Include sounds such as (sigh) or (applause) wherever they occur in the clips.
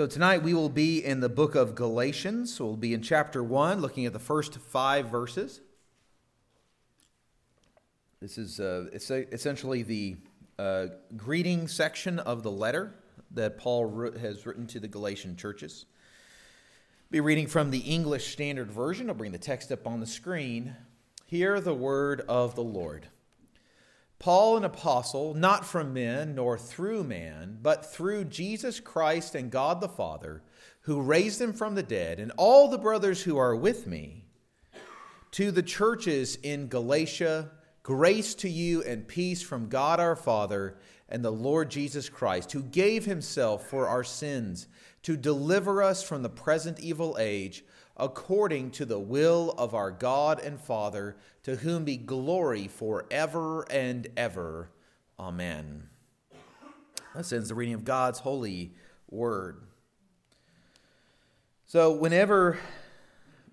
So tonight we will be in the book of Galatians. So we'll be in chapter 1, looking at the first five verses. This is uh, it's essentially the uh, greeting section of the letter that Paul has written to the Galatian churches. Be reading from the English Standard Version. I'll bring the text up on the screen. Hear the word of the Lord. Paul, an apostle, not from men nor through man, but through Jesus Christ and God the Father, who raised him from the dead, and all the brothers who are with me, to the churches in Galatia, grace to you and peace from God our Father and the Lord Jesus Christ, who gave himself for our sins to deliver us from the present evil age according to the will of our God and Father, to whom be glory forever and ever. Amen. That ends the reading of God's holy word. So, whenever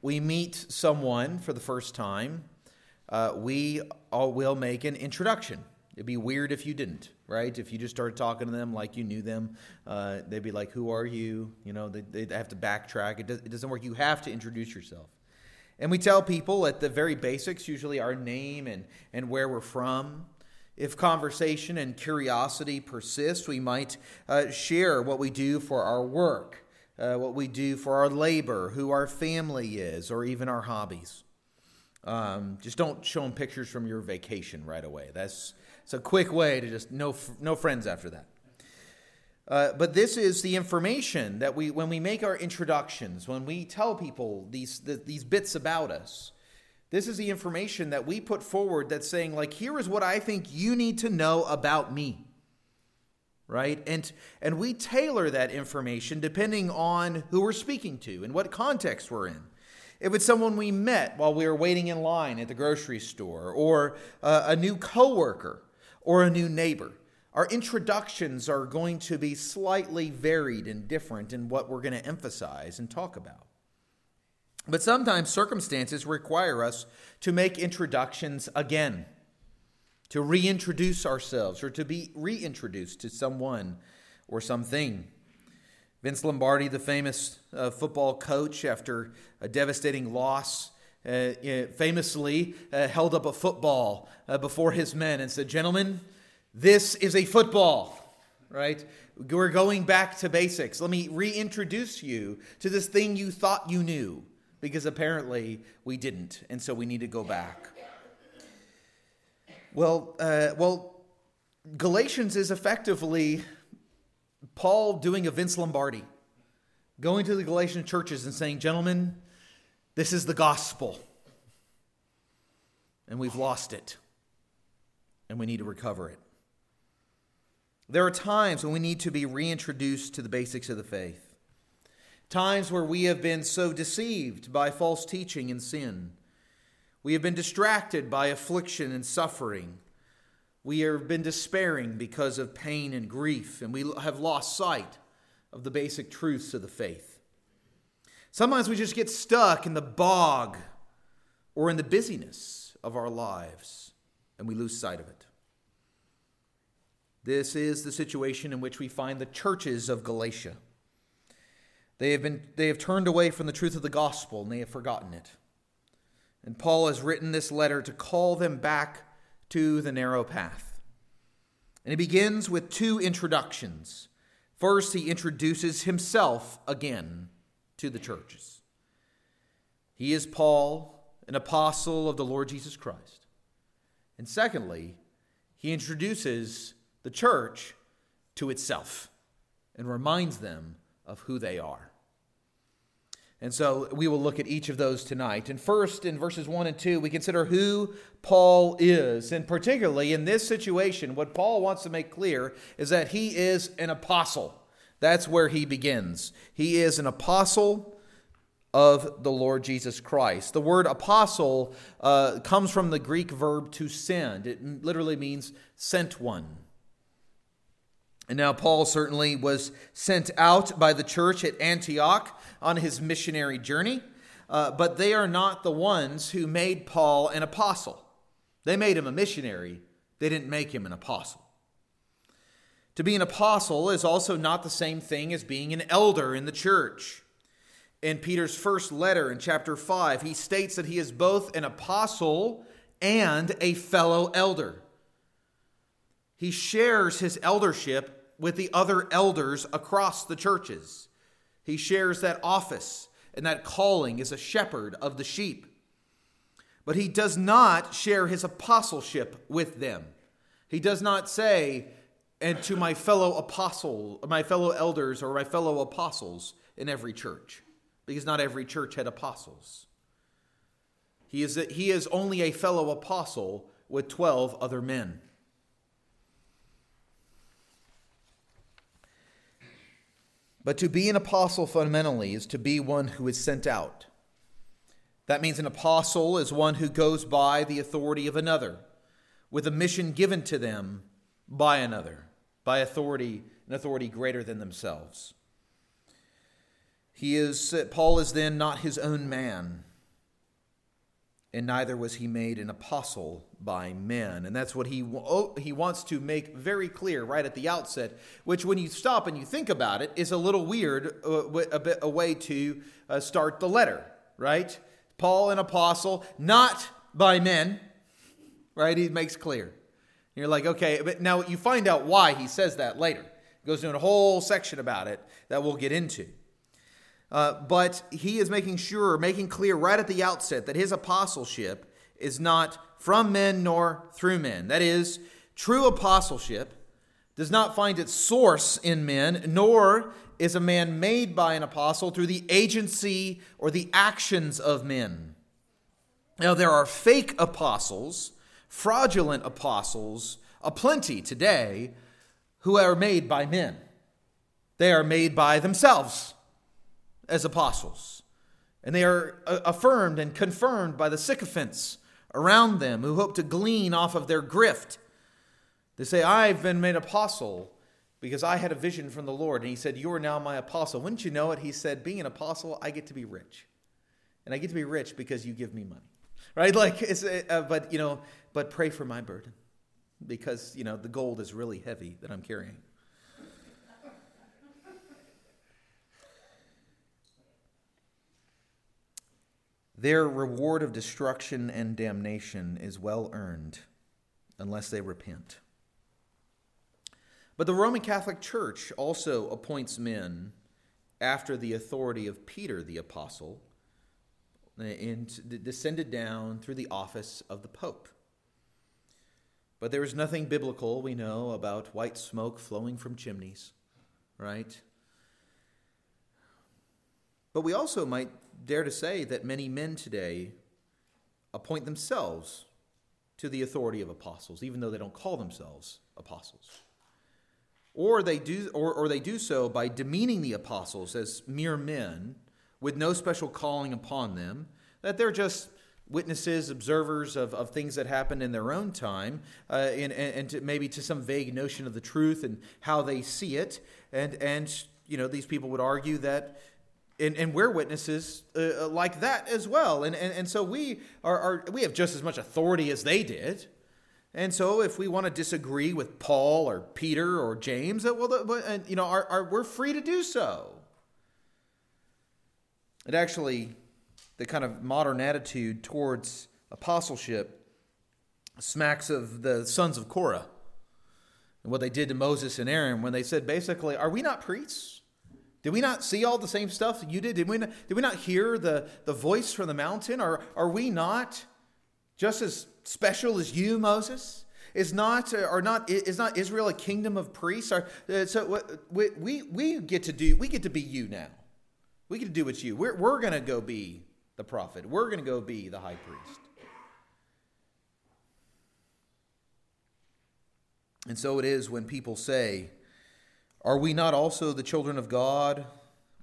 we meet someone for the first time, uh, we all will make an introduction. It'd be weird if you didn't, right? If you just started talking to them like you knew them, uh, they'd be like, Who are you? You know, they, would have to backtrack. It, it doesn't work. You have to introduce yourself. And we tell people at the very basics, usually our name and, and where we're from. If conversation and curiosity persist, we might uh, share what we do for our work, uh, what we do for our labor, who our family is, or even our hobbies. Um, just don't show them pictures from your vacation right away. That's it's a quick way to just no no friends after that. Uh, but this is the information that we when we make our introductions, when we tell people these the, these bits about us. This is the information that we put forward that's saying like here is what I think you need to know about me. Right? And and we tailor that information depending on who we're speaking to and what context we're in. If it's someone we met while we were waiting in line at the grocery store or uh, a new coworker, or a new neighbor. Our introductions are going to be slightly varied and different in what we're going to emphasize and talk about. But sometimes circumstances require us to make introductions again, to reintroduce ourselves or to be reintroduced to someone or something. Vince Lombardi, the famous uh, football coach, after a devastating loss, uh, famously uh, held up a football uh, before his men and said, Gentlemen, this is a football, right? We're going back to basics. Let me reintroduce you to this thing you thought you knew, because apparently we didn't, and so we need to go back. Well, uh, well, Galatians is effectively Paul doing a Vince Lombardi, going to the Galatian churches and saying, Gentlemen, this is the gospel. And we've lost it. And we need to recover it. There are times when we need to be reintroduced to the basics of the faith. Times where we have been so deceived by false teaching and sin. We have been distracted by affliction and suffering. We have been despairing because of pain and grief, and we have lost sight of the basic truths of the faith. Sometimes we just get stuck in the bog or in the busyness of our lives and we lose sight of it. This is the situation in which we find the churches of Galatia. They have, been, they have turned away from the truth of the gospel and they have forgotten it. And Paul has written this letter to call them back to the narrow path. And he begins with two introductions. First, he introduces himself again to the churches. He is Paul, an apostle of the Lord Jesus Christ. And secondly, he introduces the church to itself and reminds them of who they are. And so we will look at each of those tonight. And first, in verses 1 and 2, we consider who Paul is. And particularly in this situation, what Paul wants to make clear is that he is an apostle. That's where he begins. He is an apostle of the Lord Jesus Christ. The word apostle uh, comes from the Greek verb to send, it literally means sent one. And now, Paul certainly was sent out by the church at Antioch on his missionary journey, uh, but they are not the ones who made Paul an apostle. They made him a missionary, they didn't make him an apostle. To be an apostle is also not the same thing as being an elder in the church. In Peter's first letter in chapter 5, he states that he is both an apostle and a fellow elder. He shares his eldership with the other elders across the churches. He shares that office and that calling as a shepherd of the sheep. But he does not share his apostleship with them. He does not say, and to my fellow apostle, my fellow elders, or my fellow apostles in every church, because not every church had apostles. He is, he is only a fellow apostle with 12 other men. But to be an apostle fundamentally is to be one who is sent out. That means an apostle is one who goes by the authority of another, with a mission given to them by another, by authority, an authority greater than themselves. He is Paul is then not his own man, and neither was he made an apostle by men. And that's what he, he wants to make very clear right at the outset, which, when you stop and you think about it, is a little weird, uh, a, bit, a way to uh, start the letter, right? Paul, an apostle, not by men, right? He makes clear. You're like, okay, but now you find out why he says that later. He goes into a whole section about it that we'll get into. Uh, but he is making sure, making clear right at the outset that his apostleship is not from men nor through men. That is, true apostleship does not find its source in men, nor is a man made by an apostle through the agency or the actions of men. Now, there are fake apostles, fraudulent apostles, aplenty today, who are made by men. They are made by themselves as apostles. And they are uh, affirmed and confirmed by the sycophants around them who hope to glean off of their grift. They say, I've been made apostle because I had a vision from the Lord. And he said, You are now my apostle. Wouldn't you know it? He said, Being an apostle, I get to be rich. And I get to be rich because you give me money. Right? (laughs) Like, it's, uh, but, you know, but pray for my burden because, you know, the gold is really heavy that I'm carrying. Their reward of destruction and damnation is well earned unless they repent. But the Roman Catholic Church also appoints men after the authority of Peter the Apostle eh, and descended down through the office of the Pope. But there is nothing biblical, we know, about white smoke flowing from chimneys, right? But we also might dare to say that many men today appoint themselves to the authority of apostles, even though they don't call themselves apostles. Or they do, or, or they do so by demeaning the apostles as mere men with no special calling upon them, that they're just witnesses, observers of, of things that happened in their own time, uh, and, and to maybe to some vague notion of the truth and how they see it. And, and you know, these people would argue that and, and we're witnesses uh, uh, like that as well. And, and, and so we are, are, we have just as much authority as they did. And so if we want to disagree with Paul or Peter or James, uh, well, you know, are, are, we're free to do so. It actually, the kind of modern attitude towards apostleship smacks of the sons of Korah and what they did to Moses and Aaron when they said, basically, are we not priests? Did we not see all the same stuff that you did? Did we not, did we not hear the, the voice from the mountain? Are, are we not just as special as you, Moses? Is not, are not, is not Israel a kingdom of priests? Are, uh, so we, we, we get to do, we get to be you now. We get to do what you. We're, we're to go be the prophet. We're to go be the high priest. And so it is when people say, are we not also the children of God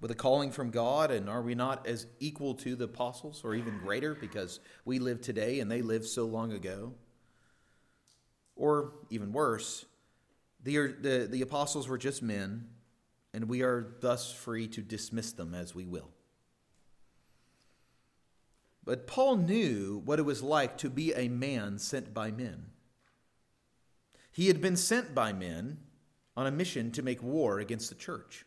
with a calling from God? And are we not as equal to the apostles or even greater because we live today and they lived so long ago? Or even worse, the, the, the apostles were just men, and we are thus free to dismiss them as we will. But Paul knew what it was like to be a man sent by men. He had been sent by men on a mission to make war against the church.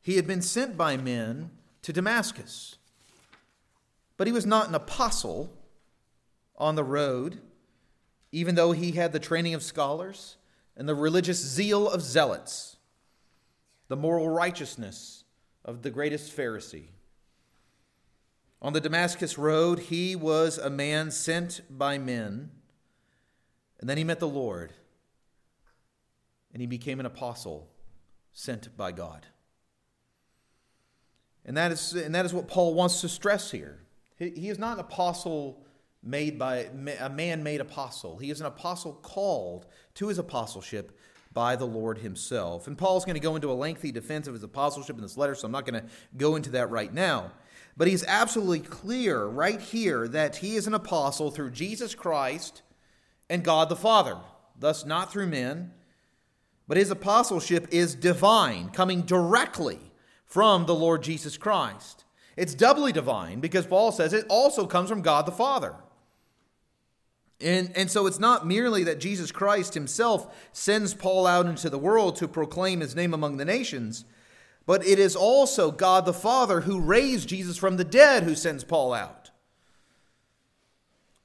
He had been sent by men to Damascus, but he was not an apostle on the road, even though he had the training of scholars and the religious zeal of zealots, the moral righteousness of the greatest Pharisee. On the Damascus road, he was a man sent by men, and then he met the Lord, and he became an apostle sent by God. And that is, and that is what Paul wants to stress here. He, he is not an apostle made by a man made apostle. He is an apostle called to his apostleship by the Lord himself. And Paul's going to go into a lengthy defense of his apostleship in this letter, so I'm not going to go into that right now. But he's absolutely clear right here that he is an apostle through Jesus Christ and God the Father, thus not through men. But his apostleship is divine, coming directly from the Lord Jesus Christ. It's doubly divine because Paul says it also comes from God the Father. And, and so it's not merely that Jesus Christ himself sends Paul out into the world to proclaim his name among the nations, but it is also God the Father who raised Jesus from the dead who sends Paul out.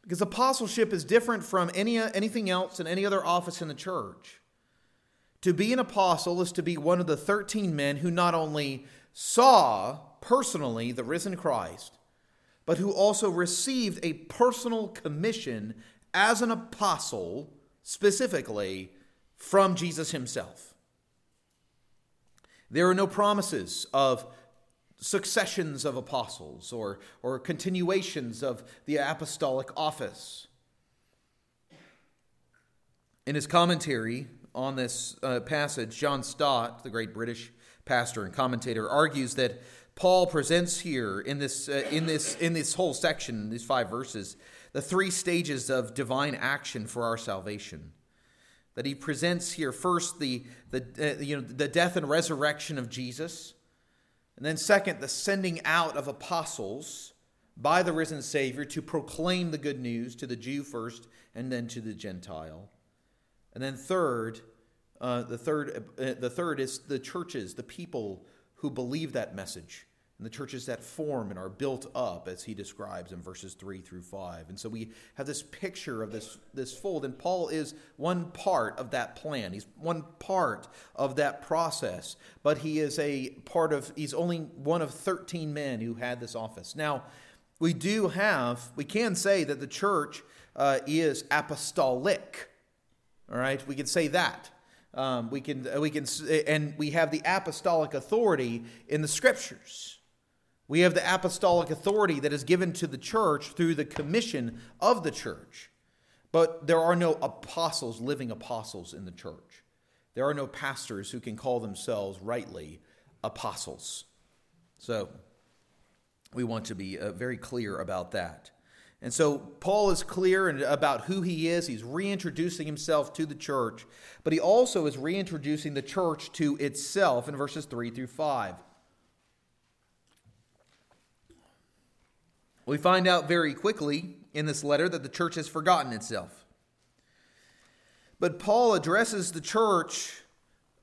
Because apostleship is different from any, anything else in any other office in the church. To be an apostle is to be one of the 13 men who not only saw personally the risen Christ, but who also received a personal commission as an apostle, specifically from Jesus himself. There are no promises of successions of apostles or, or continuations of the apostolic office. In his commentary on this uh, passage, John Stott, the great British pastor and commentator, argues that Paul presents here in this, uh, in this, in this whole section, these five verses, the three stages of divine action for our salvation. That he presents here first the, the, uh, you know, the death and resurrection of Jesus, and then second, the sending out of apostles by the risen Savior to proclaim the good news to the Jew first and then to the Gentile. And then third, uh, the third, uh, the third is the churches, the people who believe that message, and the churches that form and are built up, as he describes in verses three through five. And so we have this picture of this this fold, and Paul is one part of that plan. He's one part of that process, but he is a part of. He's only one of thirteen men who had this office. Now, we do have. We can say that the church uh, is apostolic. All right, we can say that. Um, we can we can and we have the apostolic authority in the scriptures. We have the apostolic authority that is given to the church through the commission of the church. But there are no apostles, living apostles in the church. There are no pastors who can call themselves rightly apostles. So we want to be uh, very clear about that. And so Paul is clear about who he is. He's reintroducing himself to the church, but he also is reintroducing the church to itself in verses 3 through 5. We find out very quickly in this letter that the church has forgotten itself. But Paul addresses the church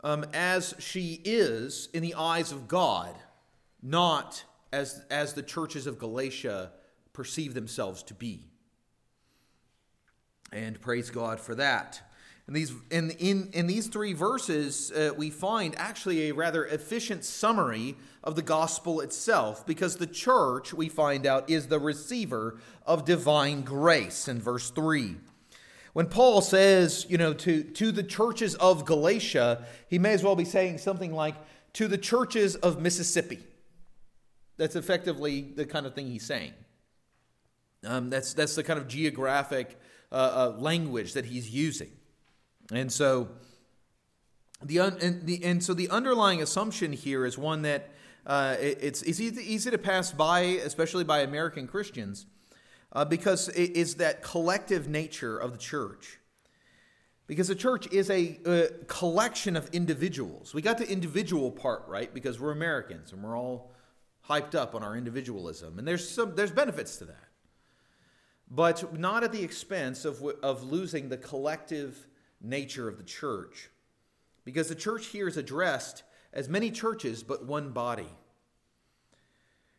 um, as she is in the eyes of God, not as, as the churches of Galatia perceive themselves to be. And praise God for that. In these, in, in, in these three verses, uh, we find actually a rather efficient summary of the gospel itself because the church, we find out, is the receiver of divine grace in verse 3. When Paul says, you know, to, to the churches of Galatia, he may as well be saying something like, to the churches of Mississippi. That's effectively the kind of thing he's saying. Um, that's, that's the kind of geographic uh, uh, language that he's using. And so the, un, and the and so the underlying assumption here is one that uh, it, it's, it's easy, easy, to pass by, especially by American Christians, uh, because it is that collective nature of the church. Because the church is a, a collection of individuals. We got the individual part right because we're Americans and we're all hyped up on our individualism, and there's some there's benefits to that but not at the expense of, of losing the collective nature of the church. because the church here is addressed as many churches but one body.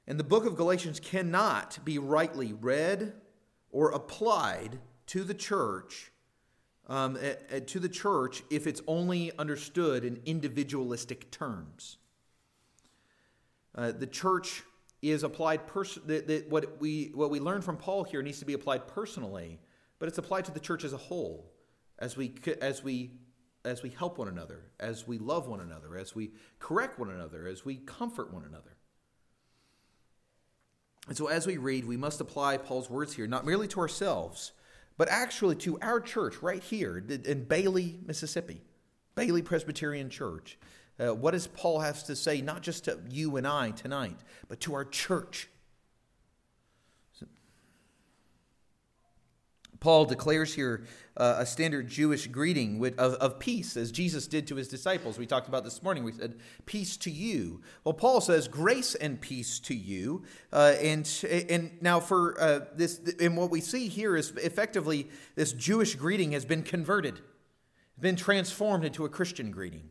And the book of Galatians cannot be rightly read or applied to the church um, to the church if it's only understood in individualistic terms. Uh, the church is applied pers- that, that what we what we learn from Paul here needs to be applied personally, but it's applied to the church as a whole, as we as we as we help one another, as we love one another, as we correct one another, as we comfort one another. And so, as we read, we must apply Paul's words here not merely to ourselves, but actually to our church right here in Bailey, Mississippi, Bailey Presbyterian Church. Uh, what does Paul have to say, not just to you and I tonight, but to our church? Paul declares here uh, a standard Jewish greeting with, of, of peace, as Jesus did to his disciples. We talked about this morning. We said, Peace to you. Well, Paul says, Grace and peace to you. Uh, and, and now, for uh, this, and what we see here is effectively this Jewish greeting has been converted, been transformed into a Christian greeting.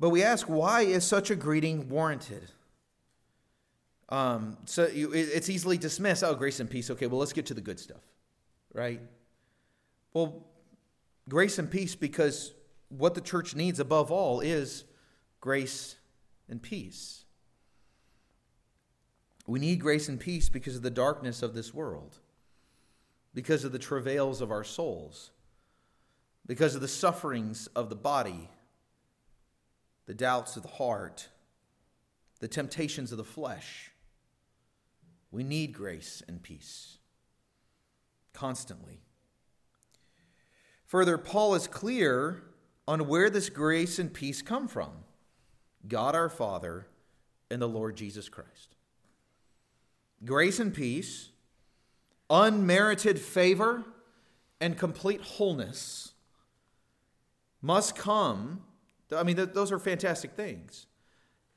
But we ask, why is such a greeting warranted? Um, so you, it's easily dismissed. Oh, grace and peace. Okay, well, let's get to the good stuff, right? Well, grace and peace because what the church needs above all is grace and peace. We need grace and peace because of the darkness of this world, because of the travails of our souls, because of the sufferings of the body, the doubts of the heart, the temptations of the flesh. We need grace and peace constantly. Further, Paul is clear on where this grace and peace come from God our Father and the Lord Jesus Christ. Grace and peace, unmerited favor, and complete wholeness must come. I mean, those are fantastic things.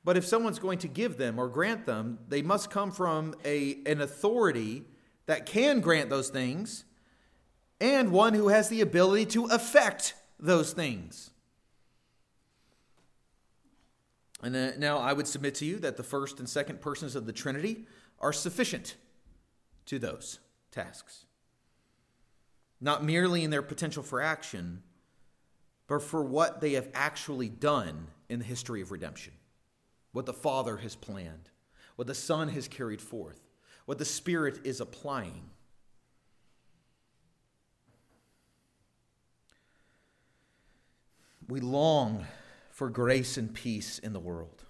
But if someone's going to give them or grant them, they must come from a, an authority that can grant those things and one who has the ability to affect those things. And uh, now I would submit to you that the first and second persons of the Trinity are sufficient to those tasks. Not merely in their potential for action, but for what they have actually done in the history of redemption what the Father has planned, what the Son has carried forth, what the Spirit is applying. We long for grace and peace in the world.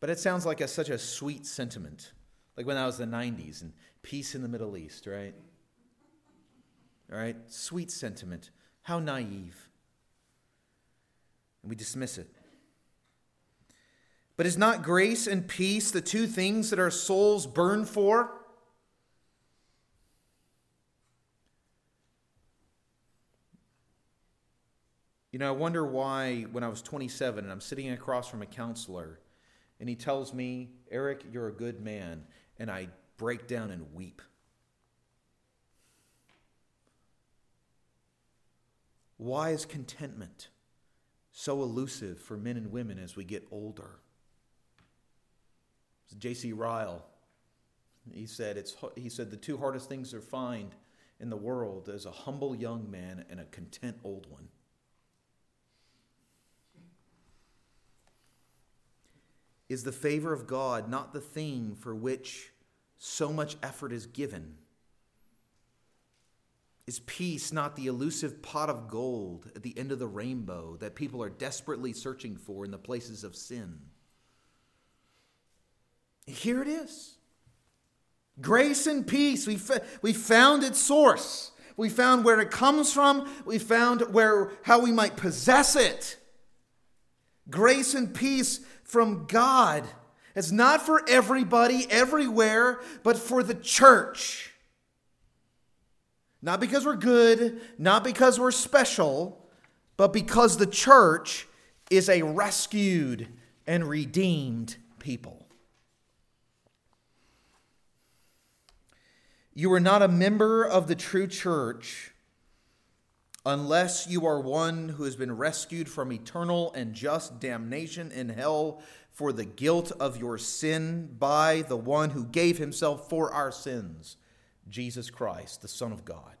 But it sounds like a, such a sweet sentiment, like when I was the 90s and peace in the Middle East, right? All right? Sweet sentiment. How naive. And we dismiss it. But is not grace and peace the two things that our souls burn for? You know, I wonder why when I was 27 and I'm sitting across from a counselor and he tells me, Eric, you're a good man, and I break down and weep. Why is contentment so elusive for men and women as we get older? J.C. Ryle. He said, it's, he said, the two hardest things to find in the world is a humble young man and a content old one. Is the favor of God not the thing for which so much effort is given? Is peace not the elusive pot of gold at the end of the rainbow that people are desperately searching for in the places of sin? Here it is. Grace and peace. We, we found its source. We found where it comes from. We found where how we might possess it. Grace and peace from God. It's not for everybody, everywhere, but for the church. Not because we're good, not because we're special, but because the church is a rescued and redeemed people. You are not a member of the true church unless you are one who has been rescued from eternal and just damnation in hell for the guilt of your sin by the one who gave himself for our sins, Jesus Christ, the Son of God.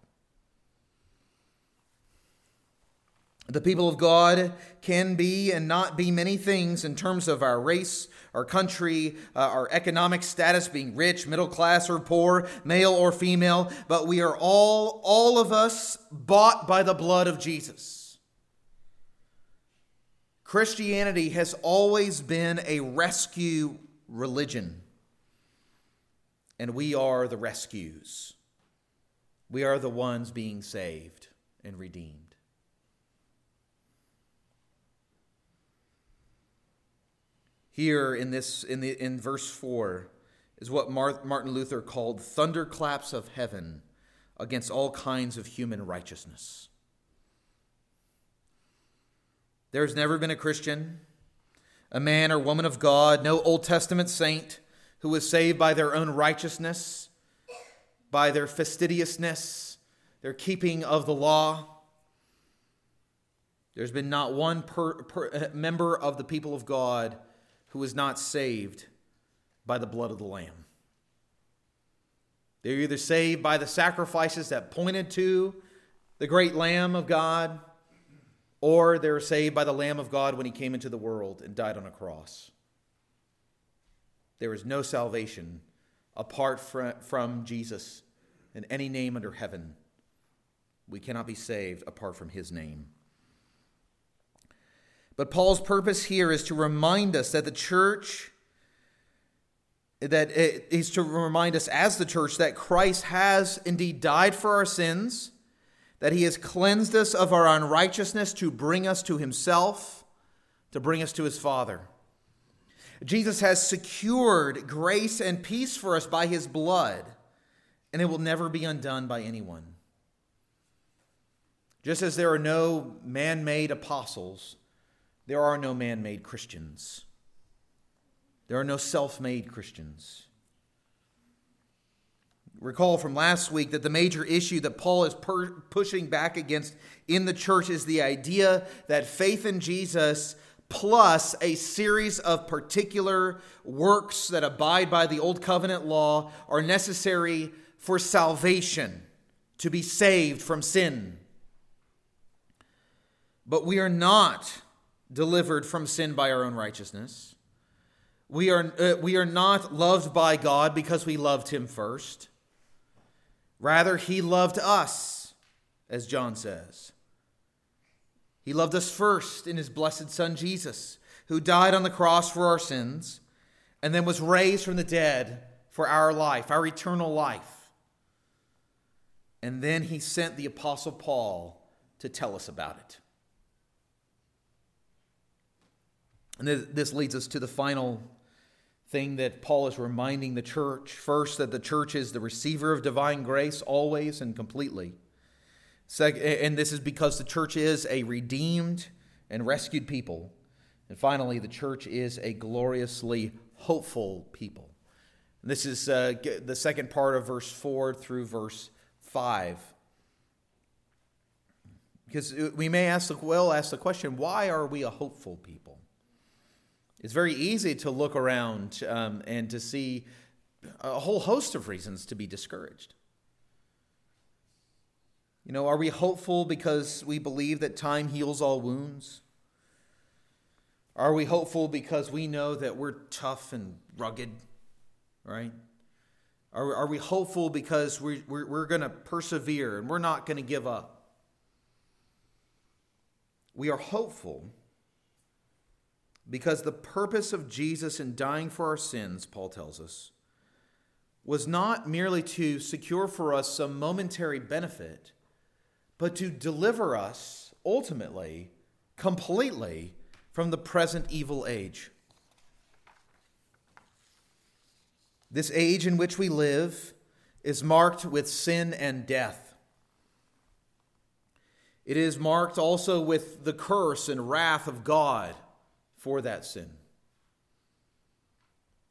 The people of God can be and not be many things in terms of our race, our country, uh, our economic status, being rich, middle class, or poor, male or female, but we are all, all of us, bought by the blood of Jesus. Christianity has always been a rescue religion, and we are the rescues. We are the ones being saved and redeemed. here in this in the in verse 4 is what Martin Luther called thunderclaps of heaven against all kinds of human righteousness. There's never been a Christian, a man or woman of God, no Old Testament saint who was saved by their own righteousness, by their fastidiousness, their keeping of the law. There's been not one per, per, uh, member of the people of God who was not saved by the blood of the Lamb. They're either saved by the sacrifices that pointed to the great Lamb of God, or they're saved by the Lamb of God when he came into the world and died on a cross. There is no salvation apart from Jesus in any name under heaven. We cannot be saved apart from his name. But Paul's purpose here is to remind us that the church that it is to remind us as the church that Christ has indeed died for our sins, that he has cleansed us of our unrighteousness to bring us to himself, to bring us to his Father. Jesus has secured grace and peace for us by his blood, and it will never be undone by anyone. Just as there are no man made apostles, there are no man made Christians. There are no self made Christians. Recall from last week that the major issue that Paul is per- pushing back against in the church is the idea that faith in Jesus plus a series of particular works that abide by the Old Covenant law are necessary for salvation, to be saved from sin. But we are not delivered from sin by our own righteousness. We are, uh, we are not loved by God because we loved him first. Rather, he loved us, as John says. He loved us first in his blessed Son Jesus, who died on the cross for our sins and then was raised from the dead for our life, our eternal life. And then he sent the Apostle Paul to tell us about it. And this leads us to the final thing that Paul is reminding the church. First, that the church is the receiver of divine grace always and completely. And this is because the church is a redeemed and rescued people. And finally, the church is a gloriously hopeful people. This is uh, the second part of verse 4 through verse 5. Because we may ask, the, well, ask the question why are we a hopeful people? It's very easy to look around um, and to see a whole host of reasons to be discouraged. You know, are we hopeful because we believe that time heals all wounds? Are we hopeful because we know that we're tough and rugged, right? Are, are we hopeful because we, we're, we're going to persevere and we're not going to give up? We are hopeful because the purpose of Jesus in dying for our sins, Paul tells us, was not merely to secure for us some momentary benefit, but to deliver us ultimately, completely, from the present evil age. This age in which we live is marked with sin and death. It is marked also with the curse and wrath of God for that sin.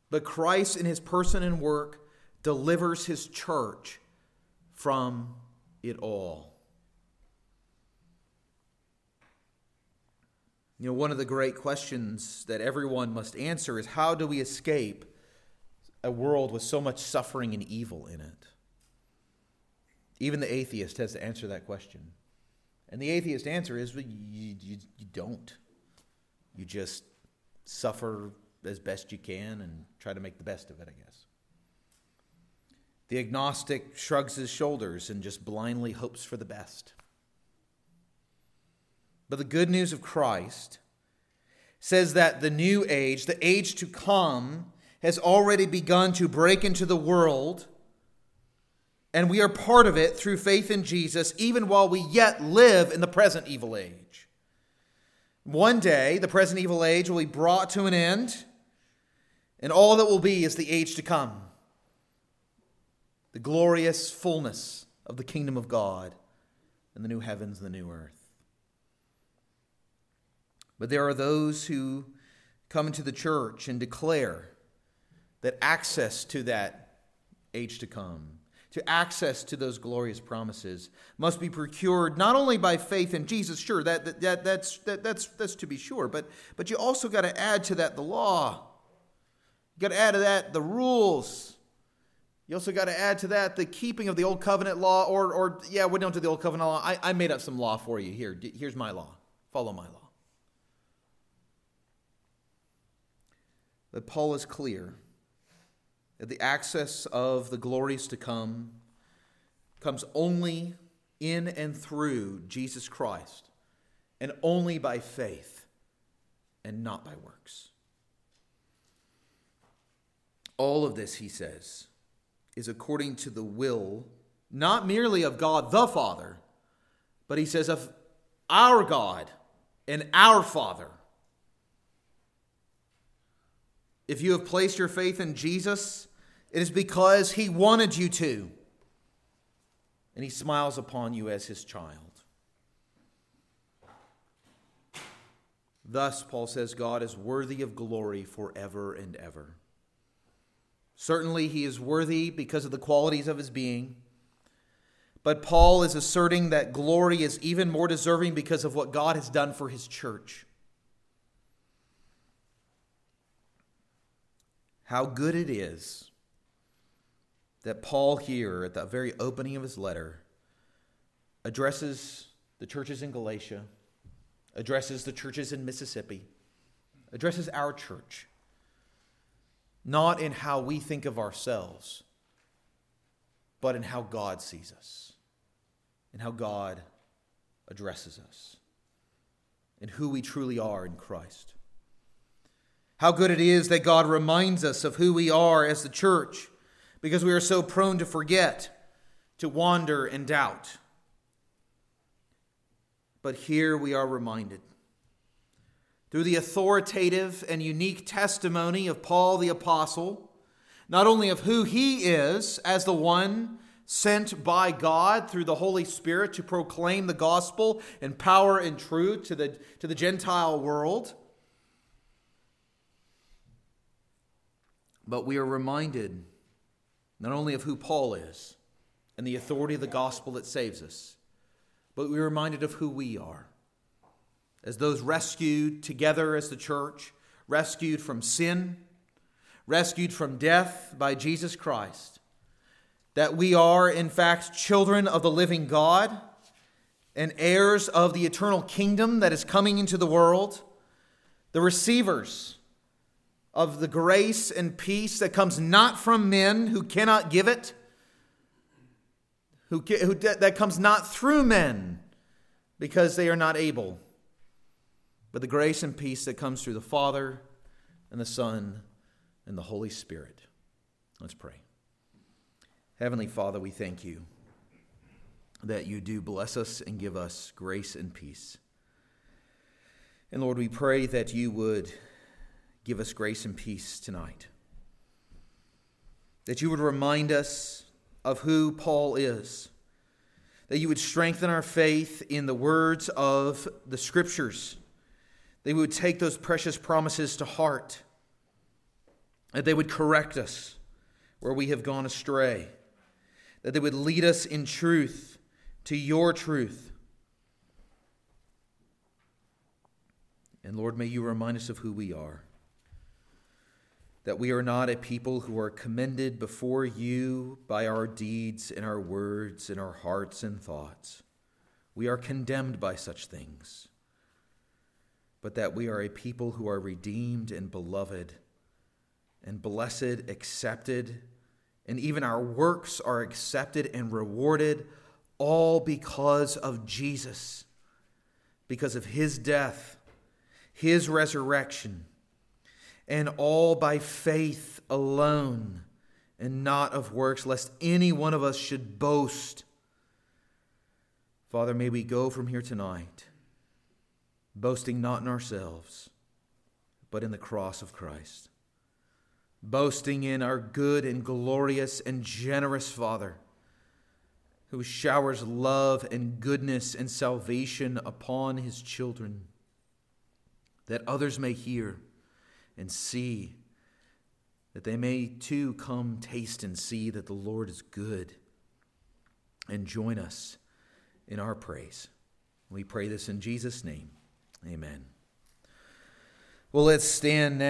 But Christ, in his person and work, delivers his church from it all. You know, one of the great questions that everyone must answer is how do we escape a world with so much suffering and evil in it? Even the atheist has to answer that question. And the atheist answer is well, you, you, you don't. You just suffer as best you can and try to make the best of it, I guess. The agnostic shrugs his shoulders and just blindly hopes for the best. But the good news of Christ says that the new age, the age to come, has already begun to break into the world, and we are part of it through faith in Jesus, even while we yet live in the present evil age. One day, the present evil age will be brought to an end, and all that will be is the age to come the glorious fullness of the kingdom of God and the new heavens and the new earth. But there are those who come into the church and declare that access to that age to come, to access to those glorious promises, must be procured not only by faith in Jesus, sure, that, that, that, that's, that, that's, that's to be sure, but, but you also got to add to that the law. You got to add to that the rules. You also got to add to that the keeping of the old covenant law, or, or yeah, we don't do the old covenant law. I, I made up some law for you. Here, here's my law. Follow my law. That Paul is clear that the access of the glories to come comes only in and through Jesus Christ, and only by faith and not by works. All of this, he says, is according to the will, not merely of God the Father, but he says of our God and our Father If you have placed your faith in Jesus, it is because he wanted you to. And he smiles upon you as his child. Thus, Paul says, God is worthy of glory forever and ever. Certainly, he is worthy because of the qualities of his being. But Paul is asserting that glory is even more deserving because of what God has done for his church. How good it is that Paul, here at the very opening of his letter, addresses the churches in Galatia, addresses the churches in Mississippi, addresses our church, not in how we think of ourselves, but in how God sees us, and how God addresses us, and who we truly are in Christ. How good it is that God reminds us of who we are as the church because we are so prone to forget, to wander and doubt. But here we are reminded. Through the authoritative and unique testimony of Paul the Apostle, not only of who he is as the one sent by God through the Holy Spirit to proclaim the gospel in power and truth to the, to the Gentile world, But we are reminded not only of who Paul is and the authority of the gospel that saves us, but we're reminded of who we are. As those rescued together as the church, rescued from sin, rescued from death by Jesus Christ, that we are, in fact, children of the living God and heirs of the eternal kingdom that is coming into the world, the receivers of the grace and peace that comes not from men who cannot give it, who, who, that comes not through men because they are not able, but the grace and peace that comes through the Father and the Son and the Holy Spirit. Let's pray. Heavenly Father, we thank you that you do bless us and give us grace and peace. And Lord, we pray that you would give us grace and peace tonight. That you would remind us of who Paul is. That you would strengthen our faith in the words of the Scriptures. That we would take those precious promises to heart. That they would correct us where we have gone astray. That they would lead us in truth to your truth And Lord, may you remind us of who we are. That we are not a people who are commended before you by our deeds and our words and our hearts and thoughts. We are condemned by such things. But that we are a people who are redeemed and beloved and blessed, accepted, and even our works are accepted and rewarded, all because of Jesus, because of his death his resurrection, and all by faith alone, and not of works, lest any one of us should boast. Father, may we go from here tonight boasting not in ourselves, but in the cross of Christ, boasting in our good and glorious and generous Father who showers love and goodness and salvation upon his children that others may hear and see, that they may too come taste and see that the Lord is good and join us in our praise. We pray this in Jesus' name. Amen. Well, let's stand now.